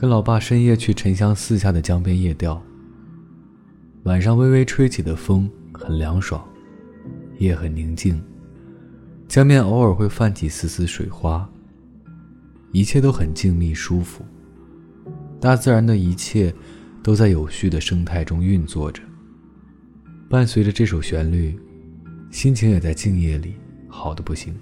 跟老爸深夜去沉香寺下的江边夜钓。晚上微微吹起的风很凉爽，夜很宁静，江面偶尔会泛起丝丝水花。一切都很静谧舒服，大自然的一切都在有序的生态中运作着。伴随着这首旋律，心情也在静夜里好的不行。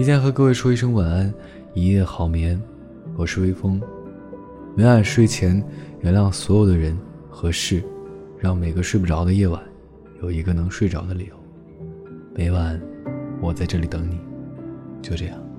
提前和各位说一声晚安，一夜好眠。我是微风，每晚睡前原谅所有的人和事，让每个睡不着的夜晚有一个能睡着的理由。每晚我在这里等你，就这样。